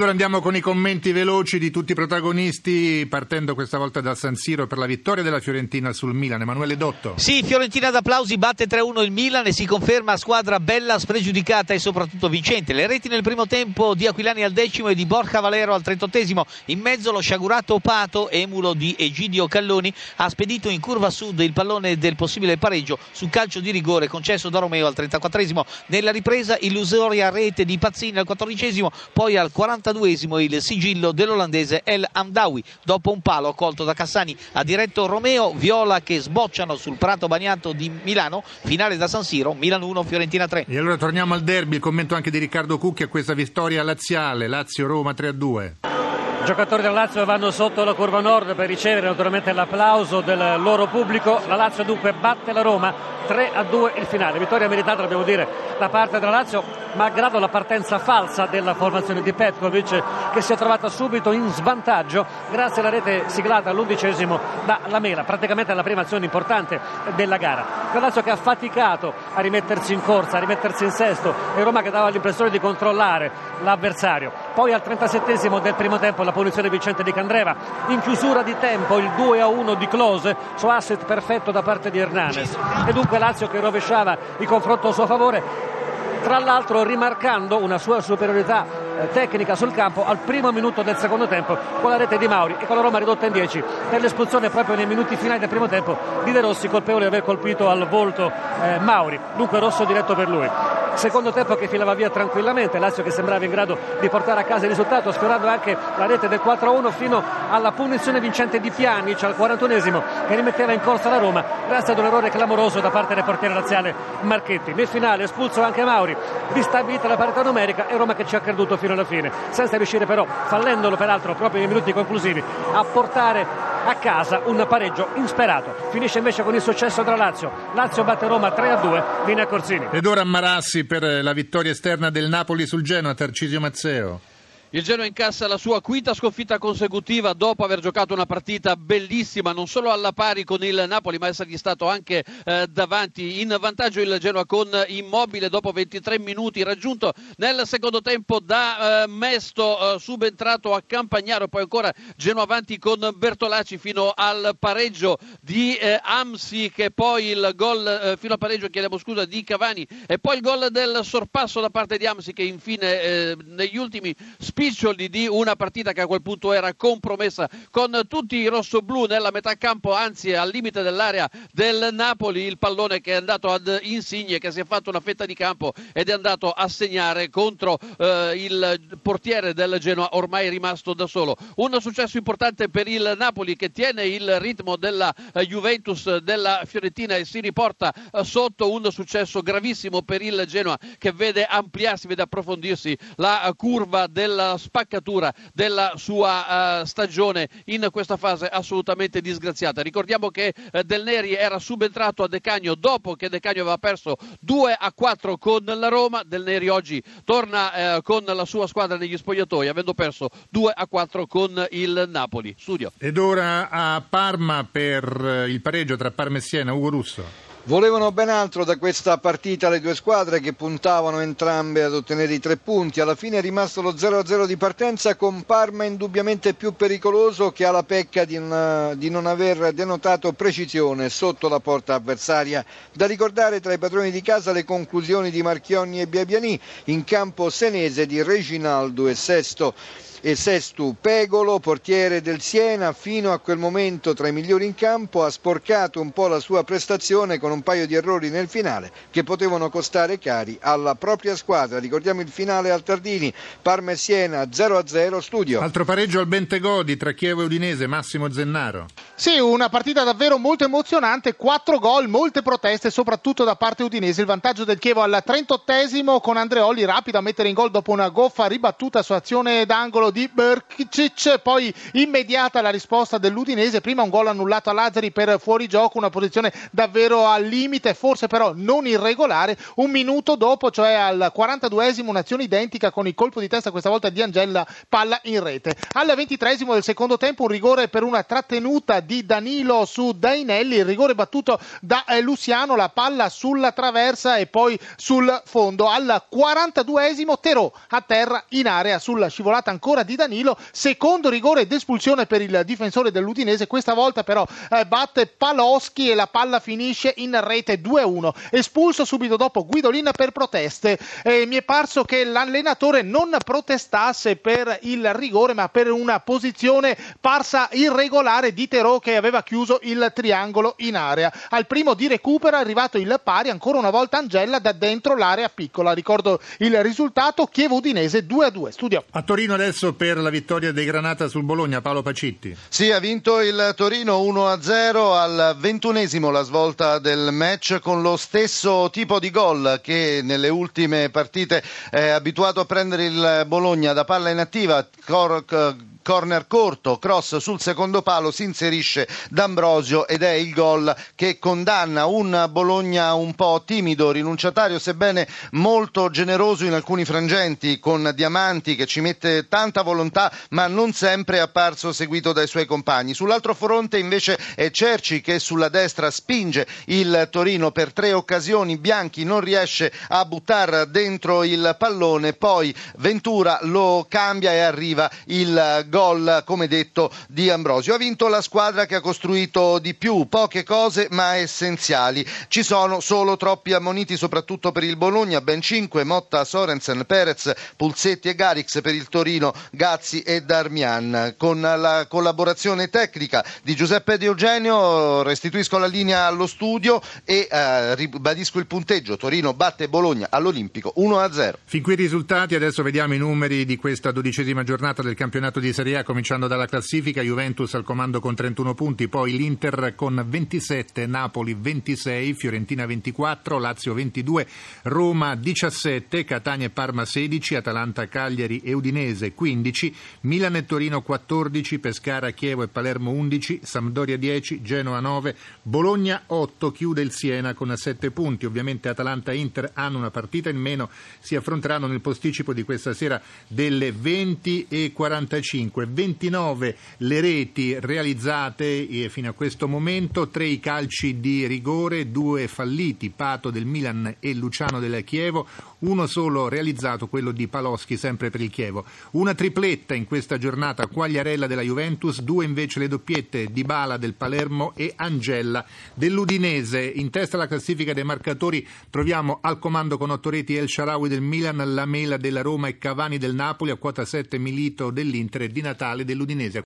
Allora andiamo con i commenti veloci di tutti i protagonisti, partendo questa volta dal San Siro per la vittoria della Fiorentina sul Milan. Emanuele Dotto. Sì, Fiorentina d'applausi batte 3-1 il Milan e si conferma squadra bella, spregiudicata e soprattutto vincente. Le reti nel primo tempo di Aquilani al decimo e di Borja Valero al trentottesimo. In mezzo lo sciagurato Pato, emulo di Egidio Calloni, ha spedito in curva sud il pallone del possibile pareggio su calcio di rigore concesso da Romeo al 34esimo. Nella ripresa illusoria rete di Pazzini al quattordicesimo, poi al 40 42esimo il sigillo dell'olandese El Amdawi. Dopo un palo colto da Cassani ha diretto Romeo, Viola che sbocciano sul prato bagnato di Milano, finale da San Siro, Milan 1, Fiorentina 3. E allora torniamo al derby, il commento anche di Riccardo Cucchi a questa vittoria laziale, Lazio-Roma 3-2. I giocatori del Lazio vanno sotto la curva nord per ricevere naturalmente l'applauso del loro pubblico. La Lazio dunque batte la Roma 3 a 2 il finale. Vittoria meritata, dobbiamo dire, da parte della Lazio, malgrado la partenza falsa della formazione di Petkovic che si è trovata subito in svantaggio grazie alla rete siglata all'undicesimo da Lamela, praticamente la prima azione importante della gara. La che ha faticato a rimettersi in corsa, a rimettersi in sesto e Roma che dava l'impressione di controllare l'avversario. Poi al 37 del primo tempo la punizione vincente di Candreva. In chiusura di tempo il 2 a 1 di Close su asset perfetto da parte di Hernanes. E dunque Lazio che rovesciava il confronto a suo favore, tra l'altro rimarcando una sua superiorità eh, tecnica sul campo al primo minuto del secondo tempo con la rete di Mauri e con la Roma ridotta in 10 per l'espulsione proprio nei minuti finali del primo tempo di De Rossi colpevole di aver colpito al volto eh, Mauri. Dunque rosso diretto per lui secondo tempo che filava via tranquillamente, Lazio che sembrava in grado di portare a casa il risultato, sfiorando anche la rete del 4-1 fino alla punizione vincente di Pjanic al 41esimo che rimetteva in corsa la Roma grazie ad un errore clamoroso da parte del portiere laziale Marchetti. Nel finale espulso anche Mauri, distabilita la parità numerica e Roma che ci ha creduto fino alla fine, senza riuscire però, fallendolo peraltro proprio nei minuti conclusivi, a portare a casa un pareggio insperato. Finisce invece con il successo della Lazio. Lazio batte Roma 3-2, linea Corsini. Ed ora Marassi per la vittoria esterna del Napoli sul Genoa, Tarcisio Mazzeo. Il Genoa incassa la sua quinta sconfitta consecutiva dopo aver giocato una partita bellissima, non solo alla pari con il Napoli, ma essergli stato anche eh, davanti. In vantaggio il Genoa con Immobile dopo 23 minuti, raggiunto nel secondo tempo da eh, Mesto, eh, subentrato a Campagnaro, poi ancora Genoa avanti con Bertolacci fino al pareggio di eh, Amsi, che poi il gol eh, fino al pareggio, chiediamo scusa, di Cavani, e poi il gol del sorpasso da parte di Amsi che infine eh, negli ultimi spiccioli di una partita che a quel punto era compromessa con tutti i rossoblù nella metà campo, anzi al limite dell'area del Napoli, il pallone che è andato ad Insigne che si è fatto una fetta di campo ed è andato a segnare contro eh, il portiere del Genoa ormai rimasto da solo. Un successo importante per il Napoli che tiene il ritmo della eh, Juventus della Fiorentina e si riporta eh, sotto un successo gravissimo per il Genoa che vede ampliarsi, vede approfondirsi la curva della spaccatura della sua uh, stagione in questa fase assolutamente disgraziata. Ricordiamo che uh, Del Neri era subentrato a De Cagno dopo che De Cagno aveva perso 2 a 4 con la Roma. Del Neri oggi torna uh, con la sua squadra negli spogliatoi, avendo perso 2 a 4 con il Napoli. Studio. Ed ora a Parma per il pareggio tra Parma e Siena, Ugo Russo. Volevano ben altro da questa partita le due squadre che puntavano entrambe ad ottenere i tre punti. Alla fine è rimasto lo 0-0 di partenza con Parma indubbiamente più pericoloso che ha la pecca di, una, di non aver denotato precisione sotto la porta avversaria. Da ricordare tra i padroni di casa le conclusioni di Marchionni e Biabiani in campo senese di Reginaldo e Sesto e Sestu Pegolo, portiere del Siena, fino a quel momento tra i migliori in campo, ha sporcato un po' la sua prestazione con un paio di errori nel finale che potevano costare cari alla propria squadra. Ricordiamo il finale al Tardini, Parma e Siena 0-0 studio. Altro pareggio al Bentegodi tra Chievo e Udinese, Massimo Zennaro. Sì, una partita davvero molto emozionante, quattro gol, molte proteste soprattutto da parte udinese. Il vantaggio del Chievo al 38 con Andreoli rapido a mettere in gol dopo una goffa ribattuta su azione d'angolo di Berkicic, poi immediata la risposta dell'Udinese, prima un gol annullato a Lazzari per fuorigioco, una posizione davvero al limite, forse però non irregolare, un minuto dopo, cioè al 42esimo, un'azione identica con il colpo di testa questa volta di Angella, palla in rete. Al 23esimo del secondo tempo un rigore per una trattenuta di Danilo su Dainelli, il rigore battuto da eh, Luciano, la palla sulla traversa e poi sul fondo. Al 42esimo Terò a terra in area sulla scivolata ancora di Danilo, secondo rigore d'espulsione per il difensore dell'Udinese, questa volta però eh, batte Paloschi e la palla finisce in rete 2-1. Espulso subito dopo Guidolin per proteste. Eh, mi è parso che l'allenatore non protestasse per il rigore ma per una posizione parsa irregolare di Terò che aveva chiuso il triangolo in area. Al primo di recupero è arrivato il pari, ancora una volta Angella da dentro l'area piccola. Ricordo il risultato Chievo Udinese 2-2. Studio. A Torino adesso per la vittoria dei Granata sul Bologna, Paolo Pacitti. Sì, ha vinto il Torino 1-0 al ventunesimo la svolta del match con lo stesso tipo di gol che nelle ultime partite è abituato a prendere il Bologna da palla inattiva. Cor- corner corto, cross sul secondo palo, si inserisce D'Ambrosio ed è il gol che condanna un Bologna un po' timido, rinunciatario, sebbene molto generoso in alcuni frangenti, con Diamanti che ci mette tanta volontà, ma non sempre è apparso seguito dai suoi compagni. Sull'altro fronte invece è Cerci che sulla destra spinge il Torino per tre occasioni, Bianchi non riesce a buttare dentro il pallone, poi Ventura lo cambia e arriva il gol, come detto, di Ambrosio. Ha vinto la squadra che ha costruito di più, poche cose ma essenziali. Ci sono solo troppi ammoniti, soprattutto per il Bologna, ben cinque, Motta, Sorensen, Perez, Pulsetti e Garix per il Torino, Gazzi e Darmian. Con la collaborazione tecnica di Giuseppe Di Eugenio restituisco la linea allo studio e eh, ribadisco il punteggio. Torino batte Bologna all'Olimpico 1-0. Fin qui i risultati, adesso vediamo i numeri di questa dodicesima giornata del campionato di Serie A cominciando dalla classifica, Juventus al comando con 31 punti, poi l'Inter con 27, Napoli 26, Fiorentina 24, Lazio 22, Roma 17, Catania e Parma 16, Atalanta, Cagliari e Udinese 15, Milan e Torino 14, Pescara, Chievo e Palermo 11, Sampdoria 10, Genoa 9, Bologna 8, chiude il Siena con 7 punti. Ovviamente Atalanta e Inter hanno una partita in meno, si affronteranno nel posticipo di questa sera delle 20 e 45. 25, 29 le reti realizzate fino a questo momento, 3 i calci di rigore, 2 falliti, Pato del Milan e Luciano del Chievo, uno solo realizzato, quello di Paloschi, sempre per il Chievo. Una tripletta in questa giornata, Quagliarella della Juventus, due invece le doppiette di Bala del Palermo e Angella dell'Udinese. In testa alla classifica dei marcatori troviamo al comando con otto reti El Sharawi del Milan, Lamela della Roma e Cavani del Napoli, a quota 7 Milito dell'Inter e di Natale dell'Udinese.